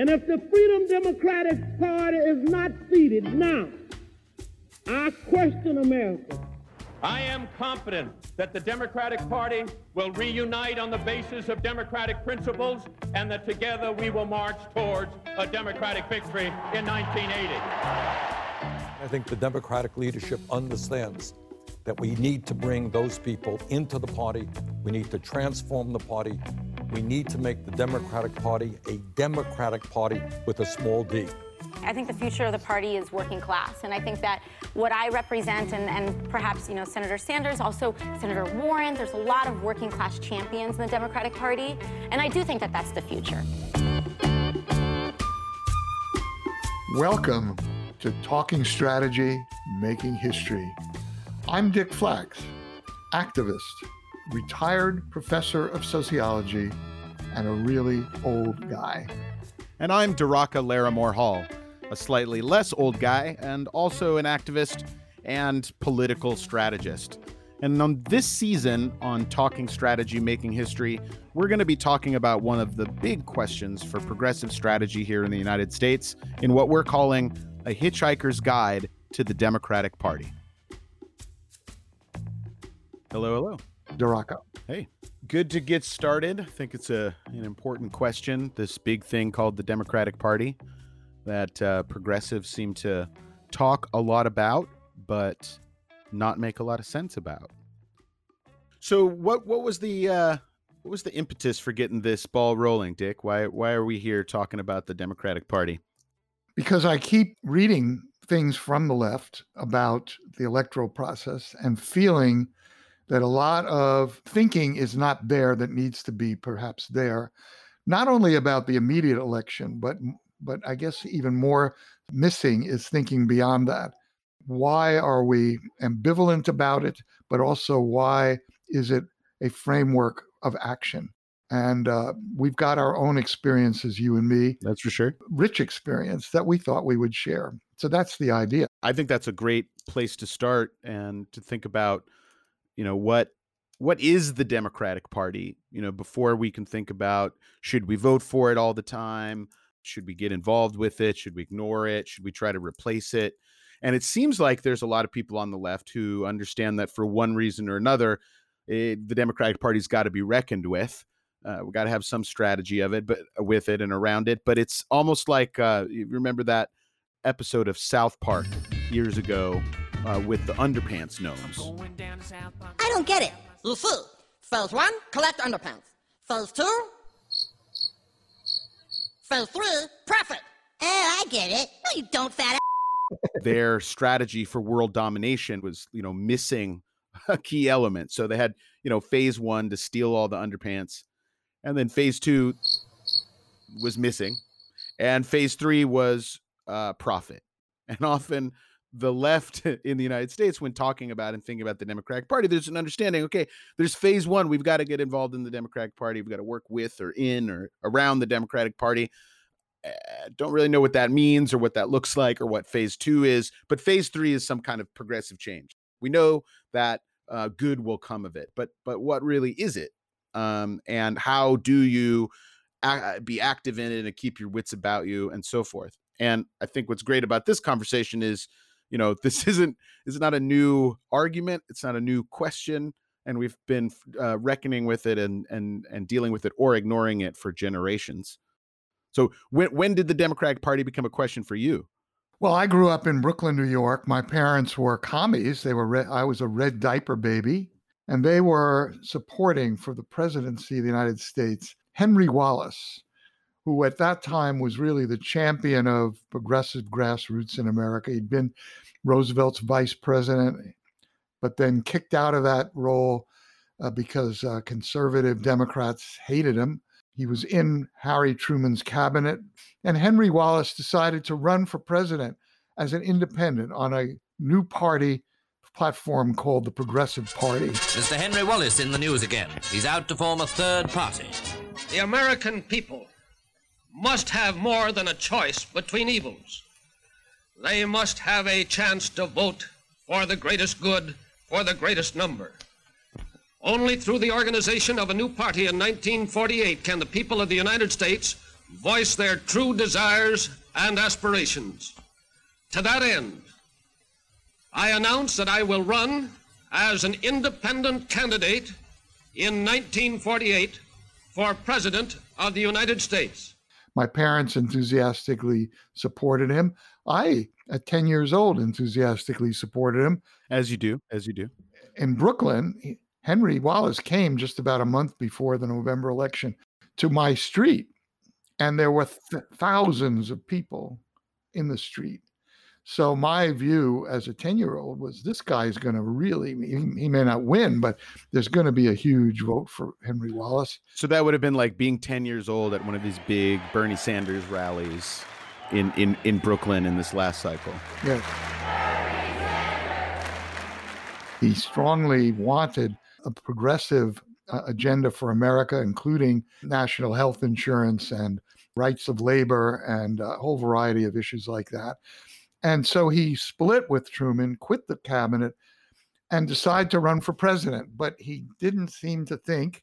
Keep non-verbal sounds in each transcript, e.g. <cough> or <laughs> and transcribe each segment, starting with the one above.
And if the Freedom Democratic Party is not seated now, I question America. I am confident that the Democratic Party will reunite on the basis of democratic principles and that together we will march towards a democratic victory in 1980. I think the Democratic leadership understands that we need to bring those people into the party. We need to transform the party. We need to make the Democratic Party a Democratic Party with a small d. I think the future of the party is working class, and I think that what I represent, and, and perhaps you know Senator Sanders, also Senator Warren, there's a lot of working class champions in the Democratic Party, and I do think that that's the future. Welcome to Talking Strategy, Making History. I'm Dick Flacks, activist, retired professor of sociology, and a really old guy. And I'm Daraka Larimore Hall, a slightly less old guy and also an activist and political strategist. And on this season on Talking Strategy Making History, we're going to be talking about one of the big questions for progressive strategy here in the United States in what we're calling a hitchhiker's guide to the Democratic Party. Hello, hello. Daraka. Hey, good to get started. I think it's a an important question. This big thing called the Democratic Party that uh, progressives seem to talk a lot about, but not make a lot of sense about. So, what what was the uh, what was the impetus for getting this ball rolling, Dick? Why why are we here talking about the Democratic Party? Because I keep reading things from the left about the electoral process and feeling that a lot of thinking is not there that needs to be perhaps there, not only about the immediate election, but but I guess even more missing is thinking beyond that. Why are we ambivalent about it? But also, why is it a framework of action? And uh, we've got our own experiences, you and me. That's for sure. Rich experience that we thought we would share. So that's the idea. I think that's a great place to start and to think about you know what what is the democratic party you know before we can think about should we vote for it all the time? Should we get involved with it? Should we ignore it? Should we try to replace it? And it seems like there's a lot of people on the left who understand that for one reason or another it, eh, the democratic party's got to be reckoned with. Uh, we got to have some strategy of it but uh, with it and around it but it's almost like uh, you remember that episode of south park years ago uh, with the underpants gnomes. I don't get it. You see, phase one, collect underpants. Phase two, phase three, profit. Oh, I get it. No, you don't, fat <laughs> Their strategy for world domination was, you know, missing a key element. So they had, you know, phase one to steal all the underpants, and then phase two was missing, and phase three was uh, profit. <laughs> And often the left <laughs> in the United States, when talking about and thinking about the Democratic Party, there's an understanding. Okay, there's phase one. We've got to get involved in the Democratic Party. We've got to work with or in or around the Democratic Party. Uh, don't really know what that means or what that looks like or what phase two is. But phase three is some kind of progressive change. We know that uh, good will come of it, but but what really is it? Um, and how do you a- be active in it and keep your wits about you and so forth? And I think what's great about this conversation is you know this <laughs> isn't is not a new argument it's not a new question and we've been uh, reckoning with it and and and dealing with it or ignoring it for generations. So when when did the democratic party become a question for you? Well i grew up in brooklyn new york. My parents were commies. They were i was a red diaper baby and they were supporting for the presidency of the united states henry wallace who at that time was really the champion of progressive grassroots in America. He'd been Roosevelt's vice president, but then kicked out of that role uh, because uh, conservative Democrats hated him. He was in Harry Truman's cabinet, and Henry Wallace decided to run for president as an independent on a new party platform called the Progressive Party. Mr. Henry Wallace in the news again. He's out to form a third party. The American people must have more than a choice between evils. They must have a chance to vote for the greatest good for the greatest number. Only through the organization of a new party in 1948 can the people of the United States voice their true desires and aspirations. To that end, I announce that I will run as an independent candidate in 1948 for President of the United States. My parents enthusiastically supported him. I, at 10 years old, enthusiastically supported him. As you do, as you do. In Brooklyn, Henry Wallace came just about a month before the November election to my street, and there were th- thousands of people in the street. So my view as a 10 year old was this guy is going to really, he, he, may not win, but there's going to be a huge vote for Henry Wallace. So that would have been like being 10 years old at one of these big Bernie Sanders rallies in, in, in Brooklyn in this last cycle. Yes. He strongly wanted a progressive uh, agenda for America, including national health insurance and rights of labor and a whole variety of issues like that. And so he split with Truman, quit the cabinet, and decided to run for president. But he didn't seem to think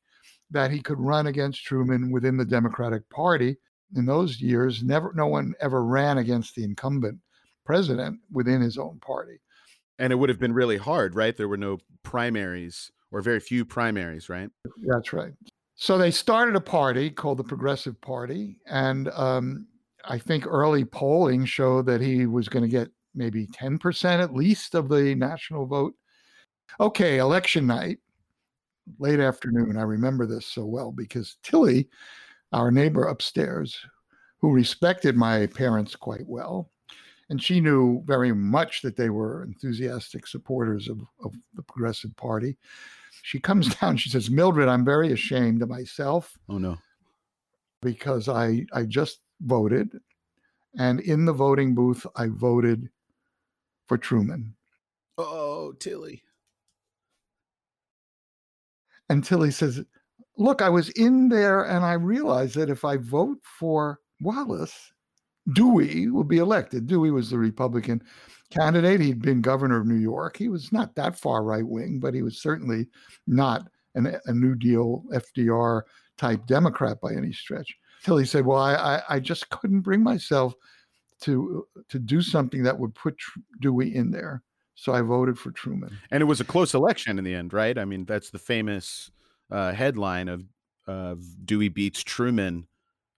that he could run against Truman within the Democratic Party. In those years, never no one ever ran against the incumbent president within his own party. And it would have been really hard, right? There were no primaries or very few primaries, right? That's right. So they started a party called the Progressive Party, and um, I think early polling showed that he was going to get maybe 10% at least of the national vote. Okay, election night, late afternoon. I remember this so well because Tilly, our neighbor upstairs, who respected my parents quite well, and she knew very much that they were enthusiastic supporters of, of the Progressive Party. She comes <laughs> down, she says, Mildred, I'm very ashamed of myself. Oh, no. Because I, I just voted. And in the voting booth, I voted for Truman. Oh, Tilly. And Tilly says, Look, I was in there and I realized that if I vote for Wallace, Dewey will be elected. Dewey was the Republican candidate. He'd been governor of New York. He was not that far right wing, but he was certainly not an, a New Deal FDR type Democrat by any stretch Tilly said, "Well, I, I, I just couldn't bring myself to to do something that would put Dewey in there." So I voted for Truman. And it was a close election in the end, right? I mean, that's the famous uh, headline of of Dewey beats Truman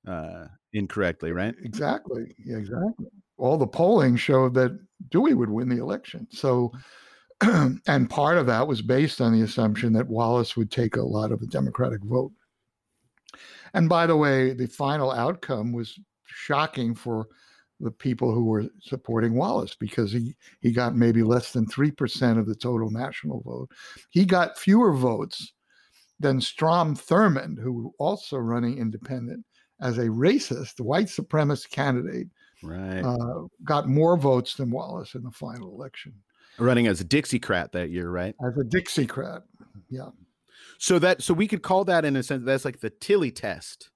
uh, incorrectly, right? Exactly. Yeah, exactly. All the polling showed that Dewey would win the election. So, <clears throat> and part of that was based on the assumption that Wallace would take a lot of the Democratic vote. And by the way, the final outcome was shocking for the people who were supporting Wallace because he, he got maybe less than 3% of the total national vote. He got fewer votes than Strom Thurmond, who also running independent as a racist, white supremacist candidate. Right. Uh, got more votes than Wallace in the final election. Running as a Dixiecrat that year, right? As a Dixiecrat. Yeah. So that so we could call that in a sense that's like the Tilly test.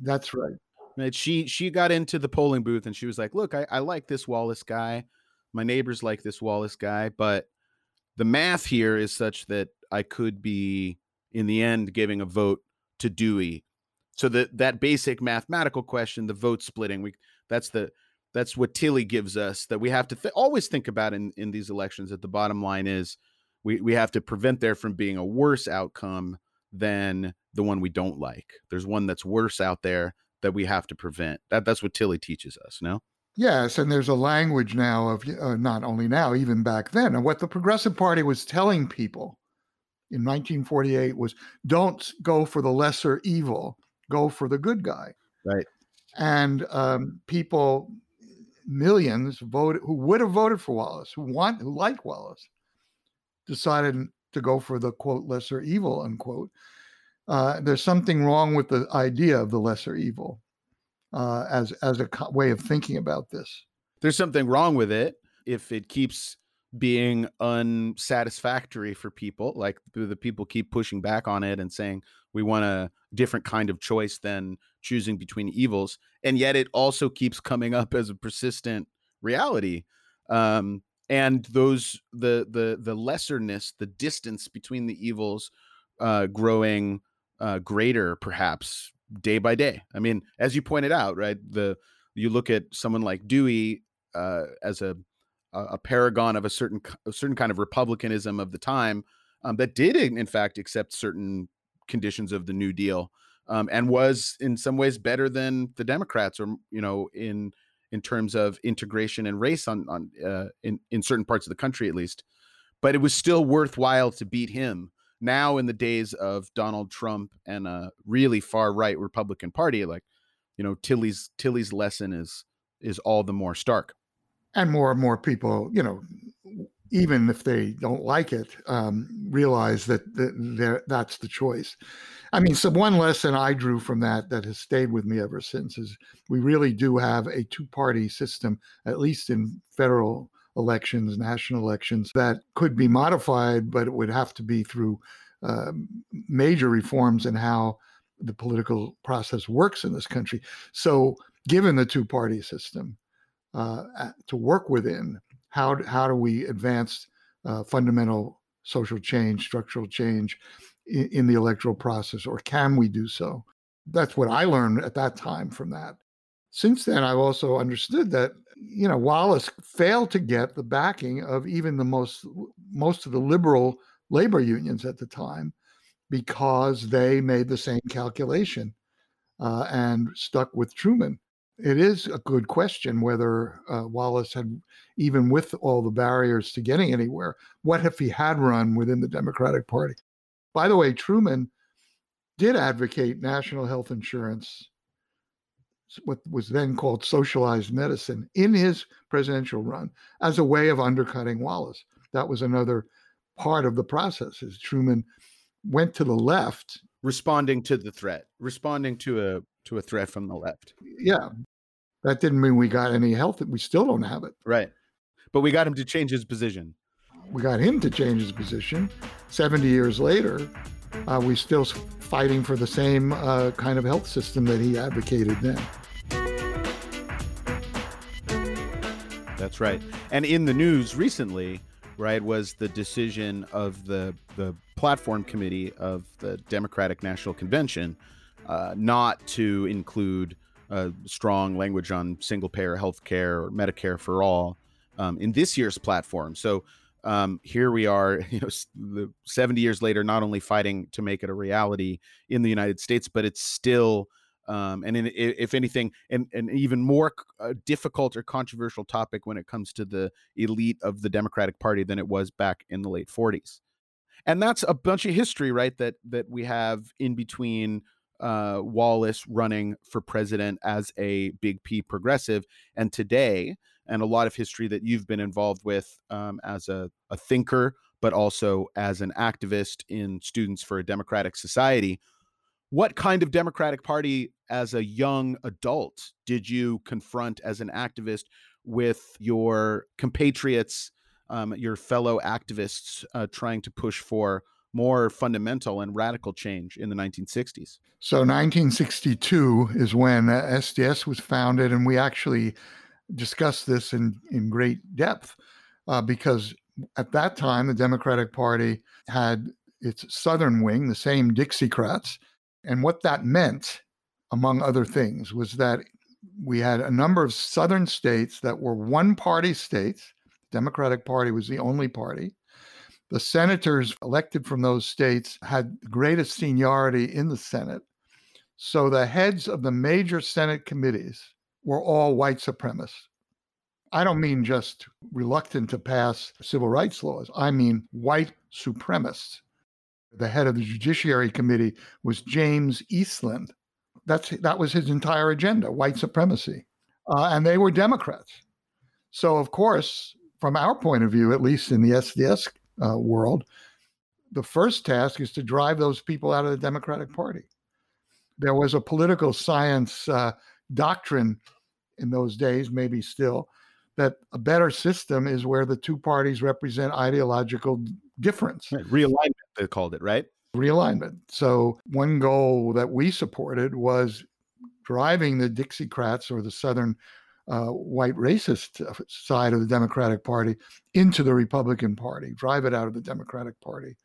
That's right. Right. She she got into the polling booth and she was like, "Look, I, I like this Wallace guy. My neighbors like this Wallace guy, but the math here is such that I could be in the end giving a vote to Dewey. So that that basic mathematical question, the vote splitting, we that's the that's what Tilly gives us that we have to th- always think about in in these elections. That the bottom line is we we have to prevent there from being a worse outcome than the one we don't like. There's one that's worse out there that we have to prevent. That that's what Tilly teaches us. No. Yes, and there's a language now of uh, not only now, even back then, and what the Progressive Party was telling people in 1948 was, "Don't go for the lesser evil, go for the good guy." Right. And um, people, millions voted who would have voted for Wallace, who want, who like Wallace, decided to go for the quote lesser evil unquote. Uh, there's something wrong with the idea of the lesser evil uh, as as a co- way of thinking about this. There's something wrong with it if it keeps being unsatisfactory for people. Like the people keep pushing back on it and saying we want a different kind of choice than choosing between evils, and yet it also keeps coming up as a persistent reality. Um, and those the the the lesserness the distance between the evils uh growing uh greater perhaps day by day. I mean, as you pointed out, right? The you look at someone like Dewey uh, as a a paragon of a certain a certain kind of republicanism of the time um, that did in fact accept certain conditions of the New Deal um, and was in some ways better than the Democrats or you know in in terms of integration and race on on uh, in in certain parts of the country at least but it was still worthwhile to beat him now in the days of Donald Trump and a really far right Republican Party, like you know Tilly's Tilly's lesson is is all the more stark. And more and more people, you know, even if they don't like it, um, realize that, that that's the choice. I mean, so one lesson I drew from that that has stayed with me ever since is we really do have a two-party system, at least in federal elections, national elections, that could be modified, but it would have to be through uh, major reforms in how the political process works in this country. So, given the two party system uh, to work within, how, how do we advance uh, fundamental social change, structural change in, in the electoral process, or can we do so? That's what I learned at that time from that. Since then, I've also understood that you know Wallace failed to get the backing of even the most most of the liberal labor unions at the time because they made the same calculation uh, and stuck with Truman. It is a good question whether uh, Wallace had, even with all the barriers to getting anywhere, what if he had run within the Democratic Party? By the way, Truman did advocate national health insurance what was then called socialized medicine in his presidential run as a way of undercutting Wallace. That was another part of the process. Is Truman went to the left, responding to the threat, responding to a to a threat from the left. Yeah, that didn't mean we got any health. We still don't have it. Right, but we got him to change his position. We got him to change his position. Seventy years later, uh, we still fighting for the same uh, kind of health system that he advocated then. That's right. And in the news recently, right, was the decision of the the platform committee of the Democratic National Convention uh, not to include uh, strong language on single payer health care or Medicare for all um, in this year's platform. So um, here we are, <laughs> you know, 70 years later, not only fighting to make it a reality in the United States, but it's still um, and in, if anything, an, an even more uh, difficult or controversial topic when it comes to the elite of the Democratic Party than it was back in the late 40s. And that's a bunch of history, right? That that we have in between uh, Wallace running for president as a big P progressive, and today, and a lot of history that you've been involved with um, as a, a thinker, but also as an activist in Students for a Democratic Society what kind of Democratic Party as a young adult did you confront as an activist with your compatriots, um, your fellow activists uh, trying to push for more fundamental and radical change in the 1960s? So, 1962 is when SDS was founded, and we actually discussed this in, in great depth uh, because at that time, the Democratic Party had its southern wing, the same Dixiecrats, and what that meant, among other things, was that we had a number of southern states that were one party states. The Democratic Party was the only party. The senators elected from those states had greatest seniority in the Senate. So the heads of the major Senate committees were all white supremacists. I don't mean just reluctant to pass civil rights laws, I mean white supremacists. The head of the Judiciary Committee was James Eastland. That's that was his entire agenda: white supremacy, uh, and they were Democrats. So, of course, from our point of view, at least in the SDS uh, world, the first task is to drive those people out of the Democratic Party. There was a political science uh, doctrine in those days, maybe still, that a better system is where the two parties represent ideological difference. Right. Realignment, they called it, right? Realignment. So, one goal that we supported was driving the Dixiecrats or the Southern uh, white racist uh, side of the Democratic Party into the Republican Party, drive it out of the Democratic Party,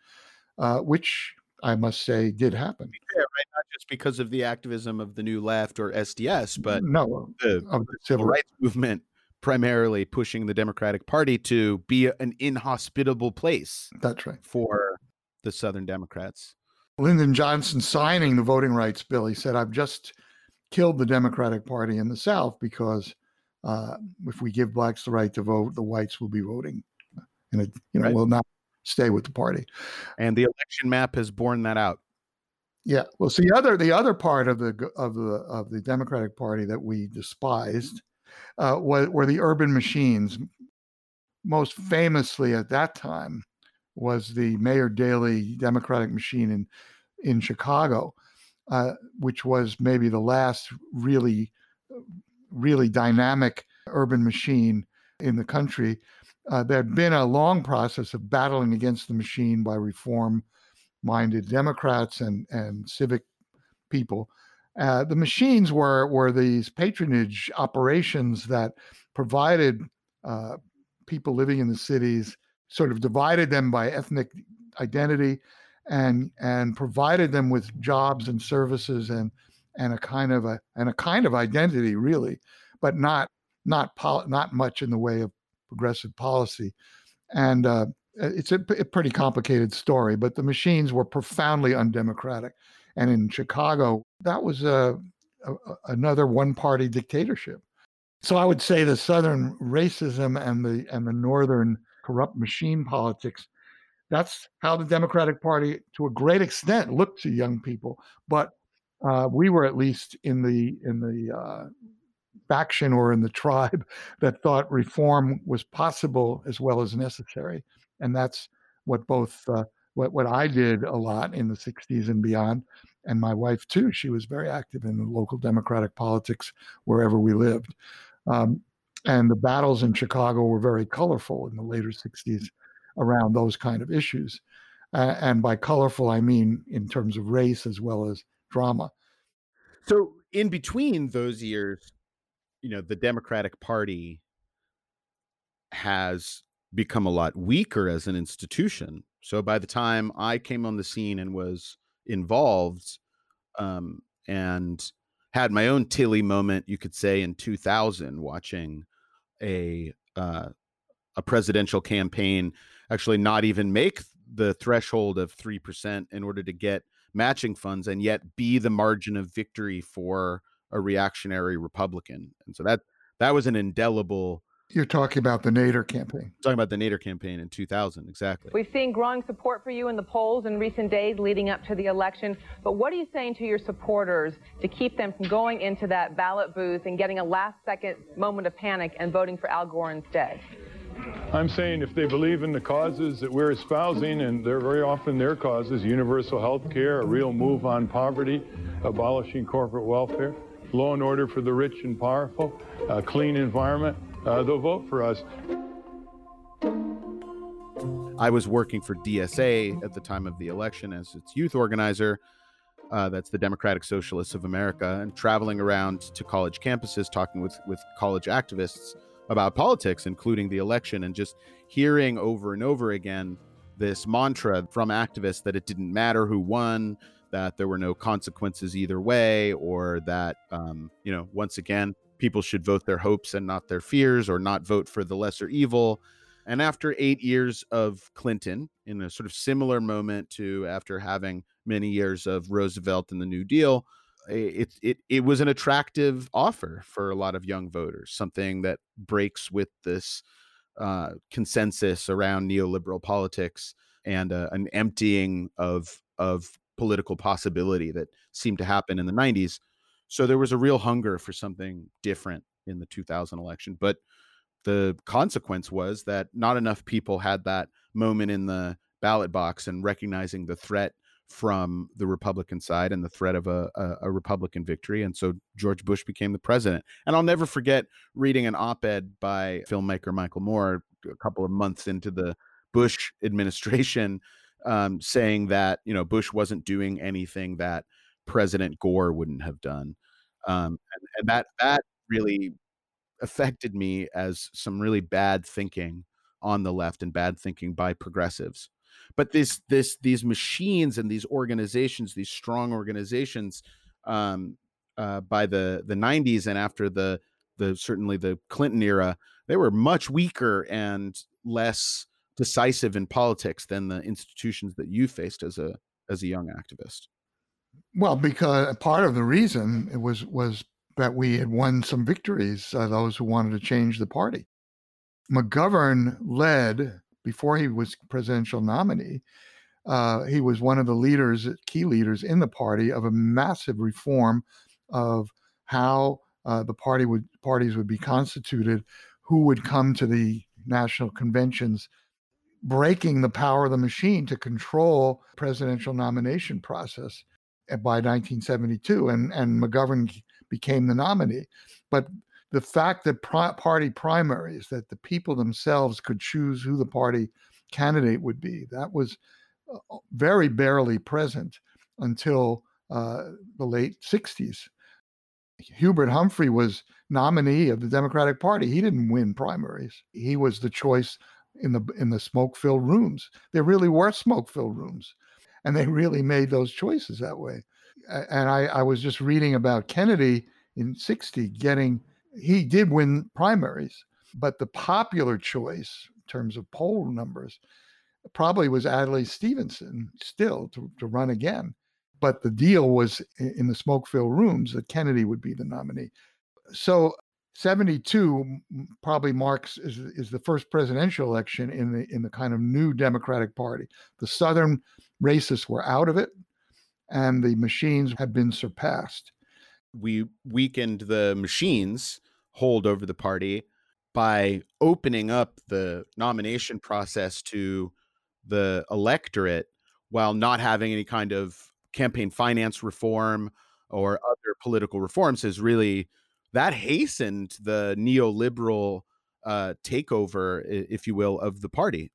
uh, which I must say, did happen. Yeah, right. Not just because of the activism of the New Left or SDS, but no, the, of the civil rights movement primarily pushing the Democratic Party to be an inhospitable place. That's right. For the Southern Democrats. Lyndon Johnson signing the voting rights bill, he said, I've just killed the Democratic Party in the South because uh, if we give blacks the right to vote, the whites will be voting and it you know right. will not stay with the party. And the election map has borne that out. Yeah. Well, see, the other the other part of the of the of the Democratic Party that we despised uh, were, were the urban machines. Most famously at that time was the Mayor Daley Democratic machine in in Chicago, uh, which was maybe the last really really dynamic urban machine in the country. Uh, there had been a long process of battling against the machine by reform minded Democrats and, and civic people. Uh, the machines were, were these patronage operations that provided uh, people living in the cities, sort of divided them by ethnic identity, and and provided them with jobs and services and and a kind of a and a kind of identity really, but not not pol- not much in the way of progressive policy. And uh, it's a, a, pretty complicated story, but the machines were profoundly undemocratic. And in Chicago, that was a, a another one-party dictatorship. So I would say the Southern racism and the and the Northern corrupt machine politics. That's how the Democratic Party, to a great extent, looked to young people. But uh, we were at least in the in the uh, faction or in the tribe <laughs> that thought reform was possible as well as necessary, and that's what both uh, what what I did a lot in the '60s and beyond, and my wife too. She was very active in local Democratic politics wherever we lived, um, and the battles in Chicago were very colorful in the later '60s around those kind of issues. Uh, and by colorful, I mean in terms of race as well as drama. So, in between those years, you know the Democratic Party has become a lot weaker as an institution. So by the time I came on the scene and was involved, um, and had my own Tilly moment, you could say, in 2000, watching a uh, a presidential campaign actually not even make the threshold of three percent in order to get matching funds, and yet be the margin of victory for a reactionary Republican. And so that that was an indelible. You're talking about the Nader campaign. Talking about the Nader campaign in 2000, exactly. We've seen growing support for you in the polls in recent days leading up to the election. But what are you saying to your supporters to keep them from going into that ballot booth and getting a last second moment of panic and voting for Al Gore instead? I'm saying if they believe in the causes that we're espousing, and they're very often their causes universal health care, a real move on poverty, abolishing corporate welfare, law and order for the rich and powerful, a clean environment, uh, they'll vote for us. I was working for DSA at the time of the election as its youth organizer. Uh, that's the Democratic Socialists of America, and traveling around to college campuses, talking with with college activists about politics, including the election, and just hearing over and over again this mantra from activists that it didn't matter who won, that there were no consequences either way, or that, um, you know, once again, people should vote their hopes and not their fears, or not vote for the lesser evil. And after eight years of Clinton, in a sort of similar moment to after having many years of Roosevelt and the New Deal, it it it was an attractive offer for a lot of young voters, something that breaks with this uh, consensus around neoliberal politics and uh, an emptying of of political possibility that seemed to happen in the 90s. So there was a real hunger for something different in the 2000 election. But the consequence was that not enough people had that moment in the ballot box and recognizing the threat from the Republican side and the threat of a, a, a, Republican victory. And so George Bush became the president. And I'll never forget reading an op ed by filmmaker Michael Moore a couple of months into the Bush administration um, saying that you know Bush wasn't doing anything that President Gore wouldn't have done, um, and, and that that really affected me as some really bad thinking on the left and bad thinking by progressives. But this this these machines and these organizations these strong organizations um, uh, by the the 90s and after the the certainly the clinton era they were much weaker and less decisive in politics than the institutions that you faced as a as a young activist. Well because part of the reason it was was that we had won some victories uh, those who wanted to change the party. Mcgovern led before he was presidential nominee, uh, he was one of the leaders, key leaders in the party of a massive reform of how uh, the party would parties would be constituted, who would come to the national conventions, breaking the power of the machine to control presidential nomination process uh, by 1972, and and McGovern became the nominee. But the fact that pri- party primaries, that the people themselves could choose who the party candidate would be, that was uh, uh, very barely present until uh, the late 60s. Hubert Humphrey was nominee of the Democratic Party. He didn't win primaries. He was the choice in the in the smoke-filled rooms. There really were smoke-filled rooms, and they really made those choices that way. And I, I was just reading about Kennedy in 60 getting he did win primaries, but the popular choice in terms of poll numbers probably was Adlai Stevenson still to, to run again. But the deal was in the smoke filled rooms that Kennedy would be the nominee. So 72 probably marks is, is the first presidential election in the in the kind of new Democratic Party. The Southern racists were out of it, and the machines had been surpassed. We weakened the machines hold over the party by opening up the nomination process to the electorate while not having any kind of campaign finance reform or other political reforms has really that hastened the neoliberal uh, takeover, if you will, of the party.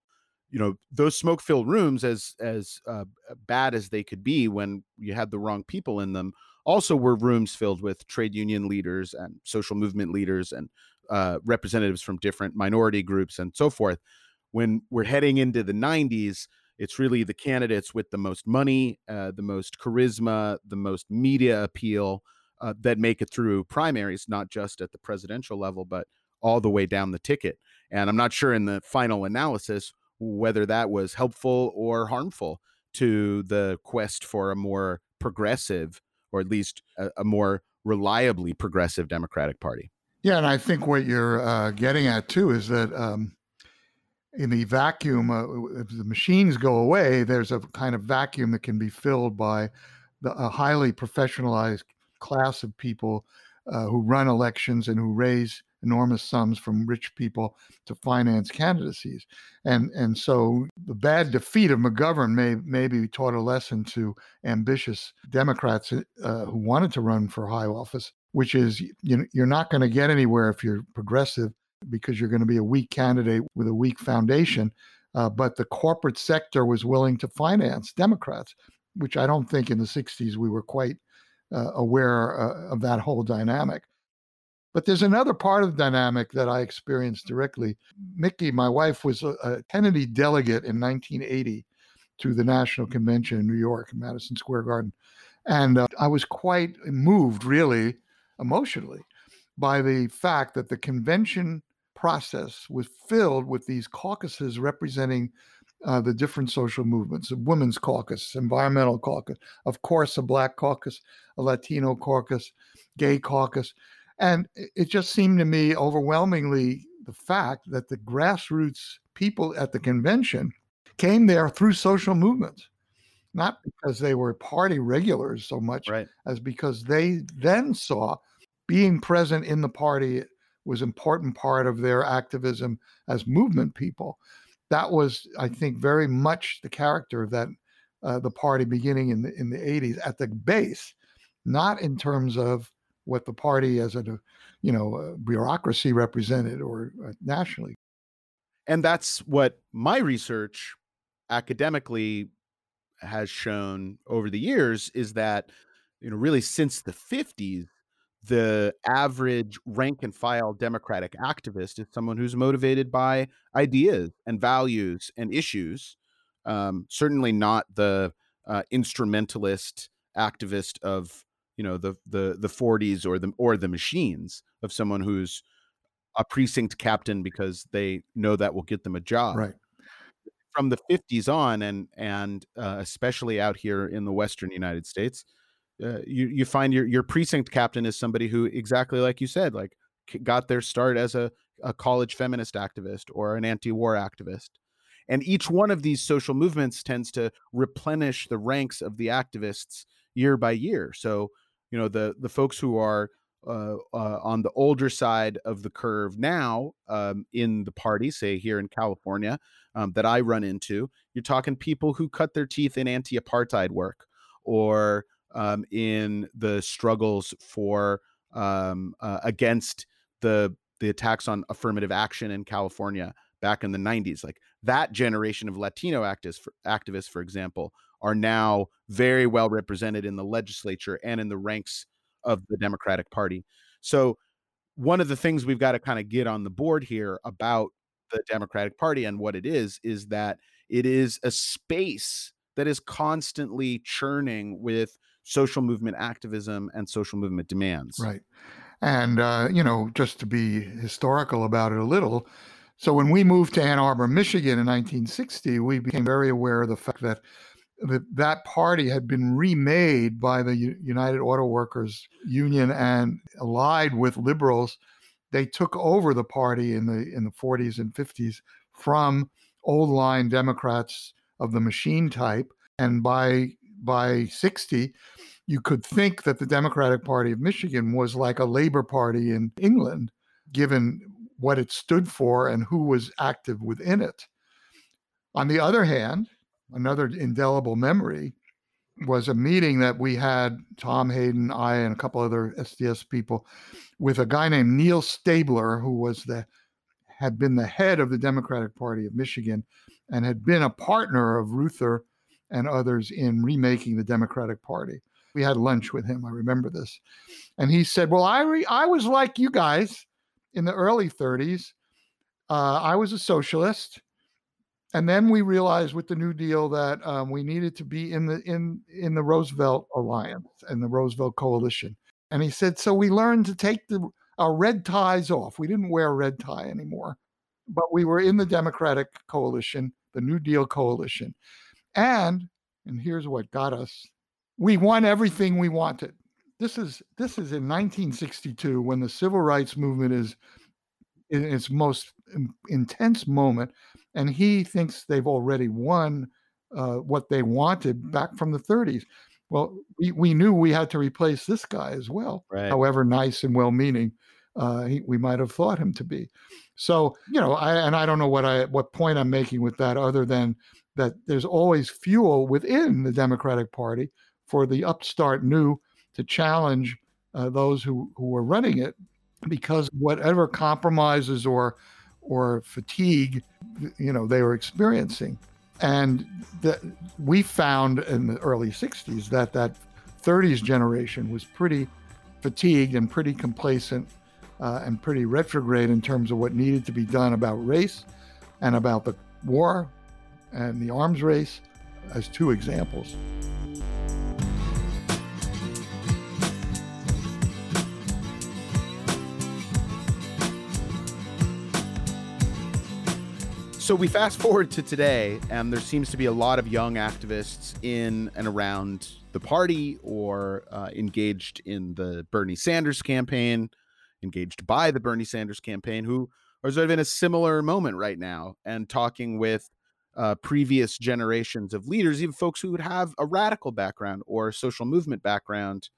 You know, those smoke-filled rooms, as as uh, bad as they could be when you had the wrong people in them, also were rooms filled with trade union leaders and social movement leaders and uh, representatives from different minority groups and so forth. When we're heading into the 90s, it's really the candidates with the most money, uh, the most charisma, the most media appeal uh, that make it through primaries, not just at the presidential level, but all the way down the ticket. And I'm not sure in the final analysis whether that was helpful or harmful to the quest for a more progressive or at least a, a more reliably progressive Democratic Party. Yeah, and I think what you're uh, getting at too is that um, in the vacuum, uh, if the machines go away, there's a kind of vacuum that can be filled by the, a highly professionalized class of people uh, who run elections and who raise enormous sums from rich people to finance candidacies. And and so the bad defeat of McGovern may maybe taught a lesson to ambitious Democrats uh, who wanted to run for high office, which is you you're not going to get anywhere if you're progressive because you're going to be a weak candidate with a weak foundation. Uh, but the corporate sector was willing to finance Democrats, which I don't think in the 60s we were quite uh, aware uh, of that whole dynamic. But there's another part of the dynamic that I experienced directly. Mickey, my wife, was a, a Kennedy delegate in 1980 to the National Convention in New York, in Madison Square Garden. And uh, I was quite moved, really, emotionally, by the fact that the convention process was filled with these caucuses representing uh, the different social movements a women's caucus, environmental caucus, of course, a black caucus, a Latino caucus, gay caucus. And it just seemed to me overwhelmingly the fact that the grassroots people at the convention came there through social movements, not because they were party regulars so much right. as because they then saw being present in the party was important part of their activism as movement people. That was, I think, very much the character of that uh, the party beginning in the in the 80s at the base, not in terms of what the party as a you know a bureaucracy represented or uh, nationally. And that's what my research academically has shown over the years is that you know really since the 50s the average rank and file democratic activist is someone who's motivated by ideas and values and issues Um, certainly not the uh, instrumentalist activist of you know the the the 40s or the or the machines of someone who's a precinct captain because they know that will get them a job. Right. From the 50s on, and and uh, especially out here in the Western United States, uh, you you find your your precinct captain is somebody who exactly like you said, like got their start as a a college feminist activist or an anti-war activist. And each one of these social movements tends to replenish the ranks of the activists year by year. So, you know, the the folks who are uh, uh, on the older side of the curve now um, in the party, say here in California, um, that I run into, you're talking people who cut their teeth in anti-apartheid work or um, in the struggles for um, uh, against the the attacks on affirmative action in California back in the 90s. Like that generation of Latino activists, for, activists, for example, are now very well represented in the legislature and in the ranks of the Democratic Party. So, one of the things we've got to kind of get on the board here about the Democratic Party and what it is is that it is a space that is constantly churning with social movement activism and social movement demands. Right. And, uh, you know, just to be historical about it a little, so when we moved to Ann Arbor, Michigan in 1960, we became very aware of the fact that that, that party had been remade by the United Auto Workers Union and allied with liberals. They took over the party in the in the 40s and 50s from old line Democrats of the machine type, and by by 60, you could think that the Democratic Party of Michigan was like a Labor Party in England, given what it stood for and who was active within it. On the other hand, another indelible memory was a meeting that we had, Tom Hayden, I, and a couple other SDS people, with a guy named Neil Staebler, who was the had been the head of the Democratic Party of Michigan and had been a partner of Reuther and others in remaking the Democratic Party. We had lunch with him. I remember this. And he said, Well, I, re- I was like you guys in the early 30s. Uh, I was a socialist, and then we realized with the New Deal that um, we needed to be in the in in the Roosevelt Alliance and the Roosevelt Coalition. And he said, so we learned to take the our red ties off. We didn't wear a red tie anymore, but we were in the Democratic Coalition, the New Deal Coalition, and and here's what got us: we won everything we wanted this is this is in 1962 when the civil rights movement is in its most intense moment, and he thinks they've already won uh, what they wanted back from the 30s. Well, we, we knew we had to replace this guy as well, right. however nice and well-meaning uh, he, we might have thought him to be. So, you know, I, and I don't know what I what point I'm making with that, other than that there's always fuel within the Democratic Party for the upstart new to challenge uh, those who, who are running it because whatever compromises or or fatigue you know they were experiencing and we found in the early 60s that that 30s generation was pretty fatigued and pretty complacent uh, and pretty retrograde in terms of what needed to be done about race and about the war and the arms race as two examples. So we fast forward to today, and there seems to be a lot of young activists in and around the party or uh, engaged in the Bernie Sanders campaign, engaged by the Bernie Sanders campaign, who are sort of in a similar moment right now and talking with uh, previous generations of leaders, even folks who would have a radical background or social movement background,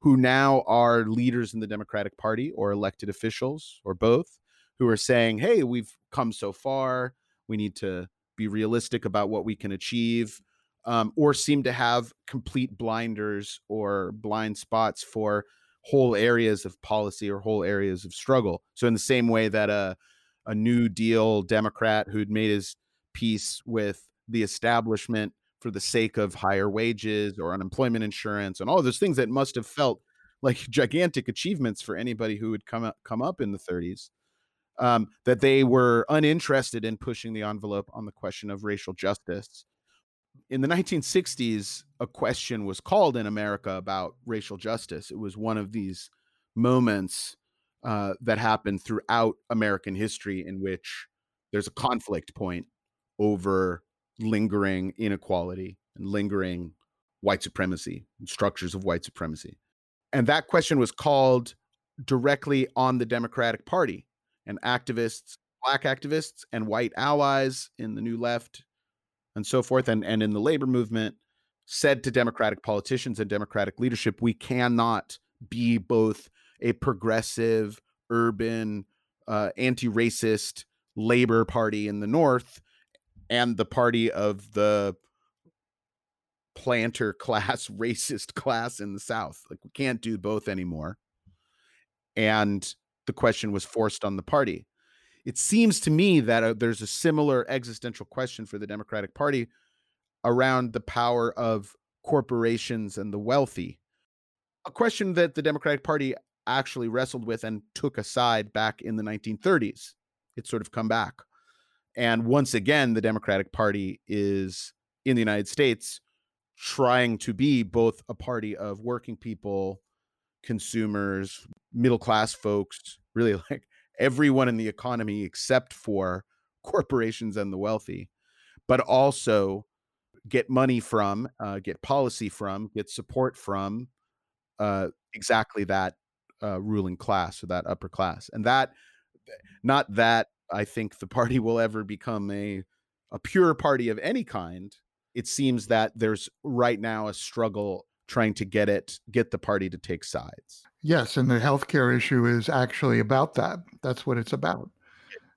who now are leaders in the Democratic Party or elected officials or both, who are saying, hey, we've come so far we need to be realistic about what we can achieve um, or seem to have complete blinders or blind spots for whole areas of policy or whole areas of struggle. So in the same way that a a new deal democrat who'd made his peace with the establishment for the sake of higher wages or unemployment insurance and all those things that must have felt like gigantic achievements for anybody who would come up, come up in the 30s um, that they were uninterested in pushing the envelope on the question of racial justice. in the 1960s, a question was called in America about racial justice. It was one of these moments uh, that happened throughout American history in which there's a conflict point over lingering inequality and lingering white supremacy and structures of white supremacy. And that question was called directly on the Democratic Party and activists, black activists and white allies in the New Left and so forth, and, and in the labor movement, said to Democratic politicians and Democratic leadership, we cannot be both a progressive, urban, uh, anti racist labor party in the North and the party of the planter class, <laughs> racist class in the South. Like, we can't do both anymore. And the question was forced on the party it seems to me that uh, there's a similar existential question for the Democratic Party around the power of corporations and the wealthy. A question that the Democratic Party actually wrestled with and took aside back in the 1930s. It's sort of come back. And once again, the Democratic Party is in the United States trying to be both a party of working people, consumers, middle class folks, really <laughs> like everyone in the economy except for <laughs> corporations and the wealthy, but also get money from, uh, get policy from, get support from uh, exactly that uh, ruling class or that upper class. And that, not that I think the party <laughs> will ever become a a pure party of any kind. It seems that there's right now a struggle trying to get it get the party to take sides. Yes, and the healthcare issue is actually about that. That's what it's about.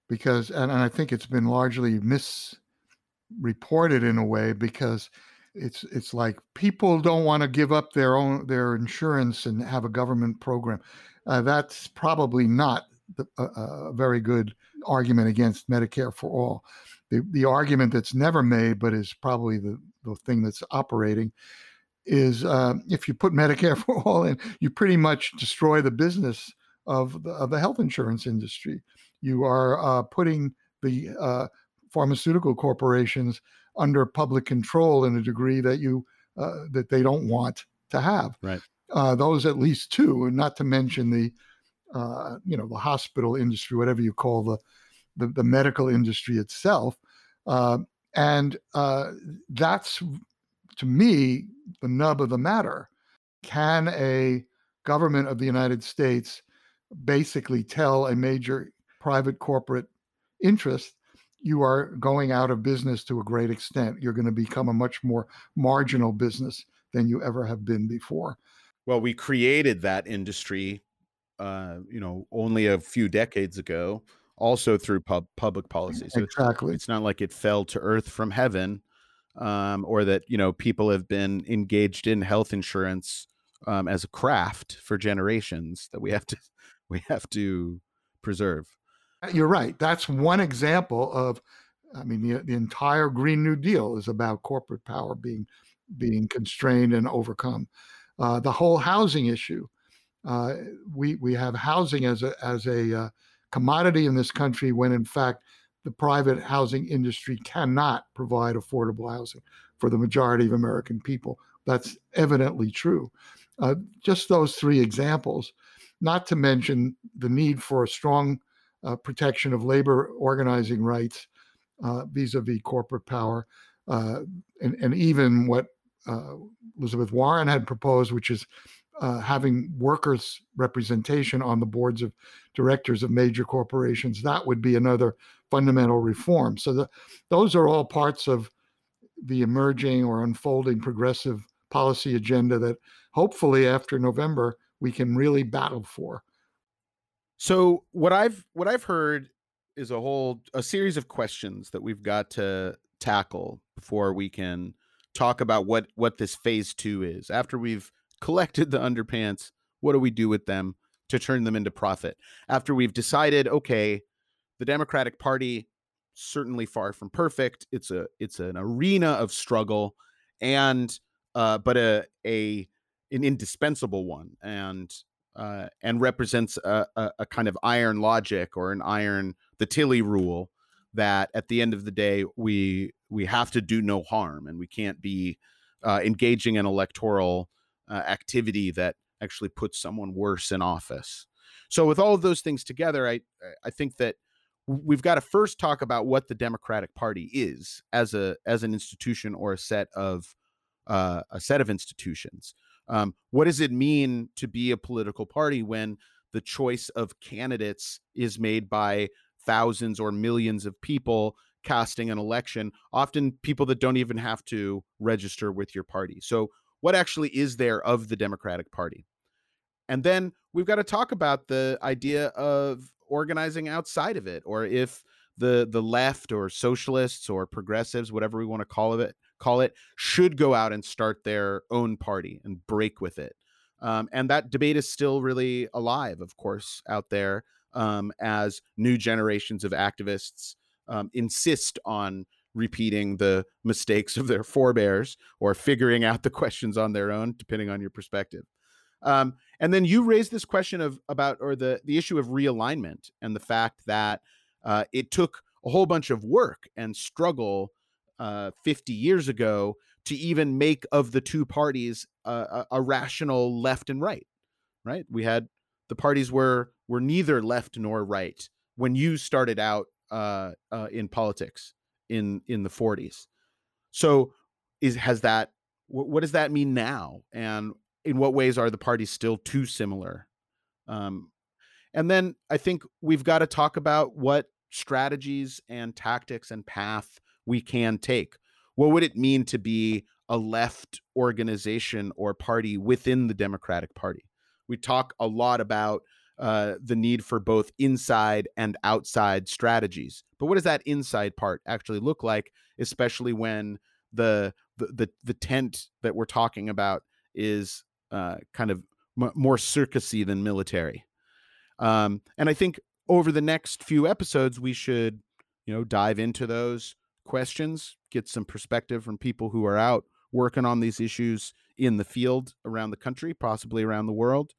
Because, and, and I think it's been largely misreported in a way because it's it's like people don't want to give up their own their insurance and have a government program. Uh, that's probably not the, a very good argument against Medicare for all. The the argument that's never made, but is probably the the thing that's operating, is uh, if you put Medicare <laughs> for all in, you pretty much destroy the business of the, of the health insurance industry. You are uh, putting the uh, pharmaceutical corporations under public control in a degree that you uh, that they don't want to have. Right. Uh, those at least two, and not to mention the uh, you know the hospital industry, whatever you call the the, the medical industry itself. and that's to me the nub of the matter. Can a government of the United States basically tell a major private corporate interest you are going out of business to a great extent? You're going to become a much more marginal business than you ever have been before. Well, we created that industry, uh, you know, only a few decades ago, also through pub- public policy. So exactly. It's not like it fell to earth from heaven um, or that you know people have been engaged in health insurance um, as a craft for generations that we have to <laughs> we have to preserve. Uh, you're right. That's one example of. I mean, the, the entire Green New Deal is about corporate power being being constrained and overcome. Uh, the whole housing issue. Uh, we we have housing as a as a uh, commodity in this country when in fact the private housing industry cannot provide affordable housing for the majority of American people. That's evidently true. Uh, just those three examples, not to mention the need for a strong uh, protection of labor organizing rights vis a vis corporate power, uh, and, and, even what uh, Elizabeth Warren had proposed, which is uh, having workers' representation on the boards of directors of major corporations. That would be another fundamental reform. So the, those are all parts of the emerging or unfolding progressive policy agenda that hopefully after November we can really battle for. So what I've what I've heard is a whole a series of questions that we've got to tackle before we can talk about what what this phase 2 is. After we've collected the underpants, what do we do with them to turn them into profit? After we've decided okay, the Democratic Party certainly far from perfect. It's a it's an arena of struggle, and uh, but a a an indispensable one, and uh, and represents a, a, a kind of iron logic or an iron the Tilly rule that at the end of the day we we have to do no harm and we can't be uh, engaging in electoral uh, activity that actually puts someone worse in office. So with all of those things together, I I think that we've got to first talk about what the Democratic Party is as a as an institution or a set of uh, a set of institutions. Um, what does it mean to be a political party when the choice of candidates is made by thousands or millions of people casting an election, often people that don't even have to register with your party. So, what actually is there of the Democratic Party? And then we've got to talk about the idea of organizing outside of it, or if the the left or socialists or progressives, whatever we want to call it, call it, should go out and start their own party and break with it. Um, and that debate is still really alive, of course, out there um, as new generations of activists um, insist on repeating the mistakes of their forebears or figuring out the questions on their own, depending on your perspective. Um, and then you raised this question of about or the the issue of realignment and the fact that uh, it took a whole bunch of work and struggle uh, 50 years ago to even make of the two parties a, a, rational left and right. Right? We had the parties were were neither left nor right when you started out uh, uh, in politics in in the 40s. So is has that what, what does that mean now? And in what ways are the parties still too similar? Um, and then I think we've got to talk about what strategies and tactics and path we can take. What would it mean to be a left organization or party within the Democratic Party? We talk a lot about uh, the need for both inside and outside strategies. But what does that inside part actually look like, especially when the the the, the tent that we're talking about is uh, kind of m- more circusy than military. Um, and I think over the next few episodes, we should, you know, dive into those questions, get some perspective from people who are out working on these issues in the field around the country, possibly around the world,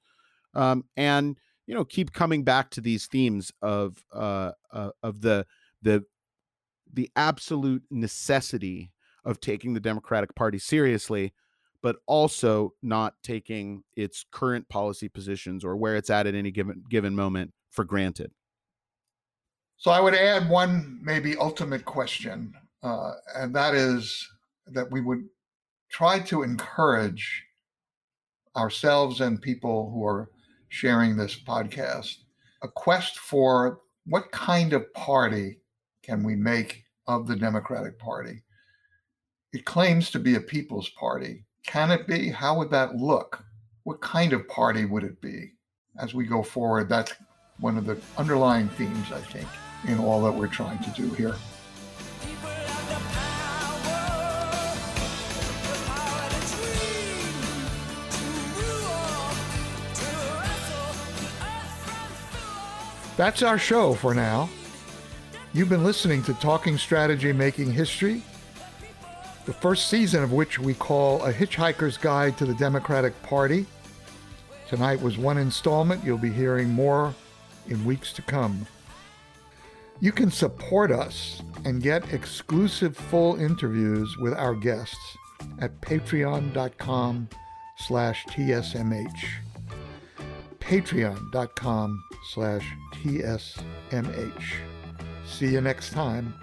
um, and you know, keep coming back to these themes of uh, uh, of the the the absolute necessity of taking the Democratic Party seriously but also not taking its current policy positions or where it's at at any given given moment for granted. So I would add one maybe ultimate question, uh, and that is that we would try to encourage ourselves and people who are sharing this podcast a quest for what kind of party can we make of the Democratic Party? It claims to be a people's party, can it be? How would that look? What kind of party would it be? As we go forward, that's one of the underlying themes, I think, in all that we're trying to do here. That's our show for now. You've been listening to Talking Strategy Making History the first season of which we call A Hitchhiker's Guide to the Democratic Party. Tonight was one installment. You'll be hearing more in weeks to come. You can support us and get exclusive full interviews with our guests at patreon.com slash tsmh. patreon.com slash tsmh. See you next time.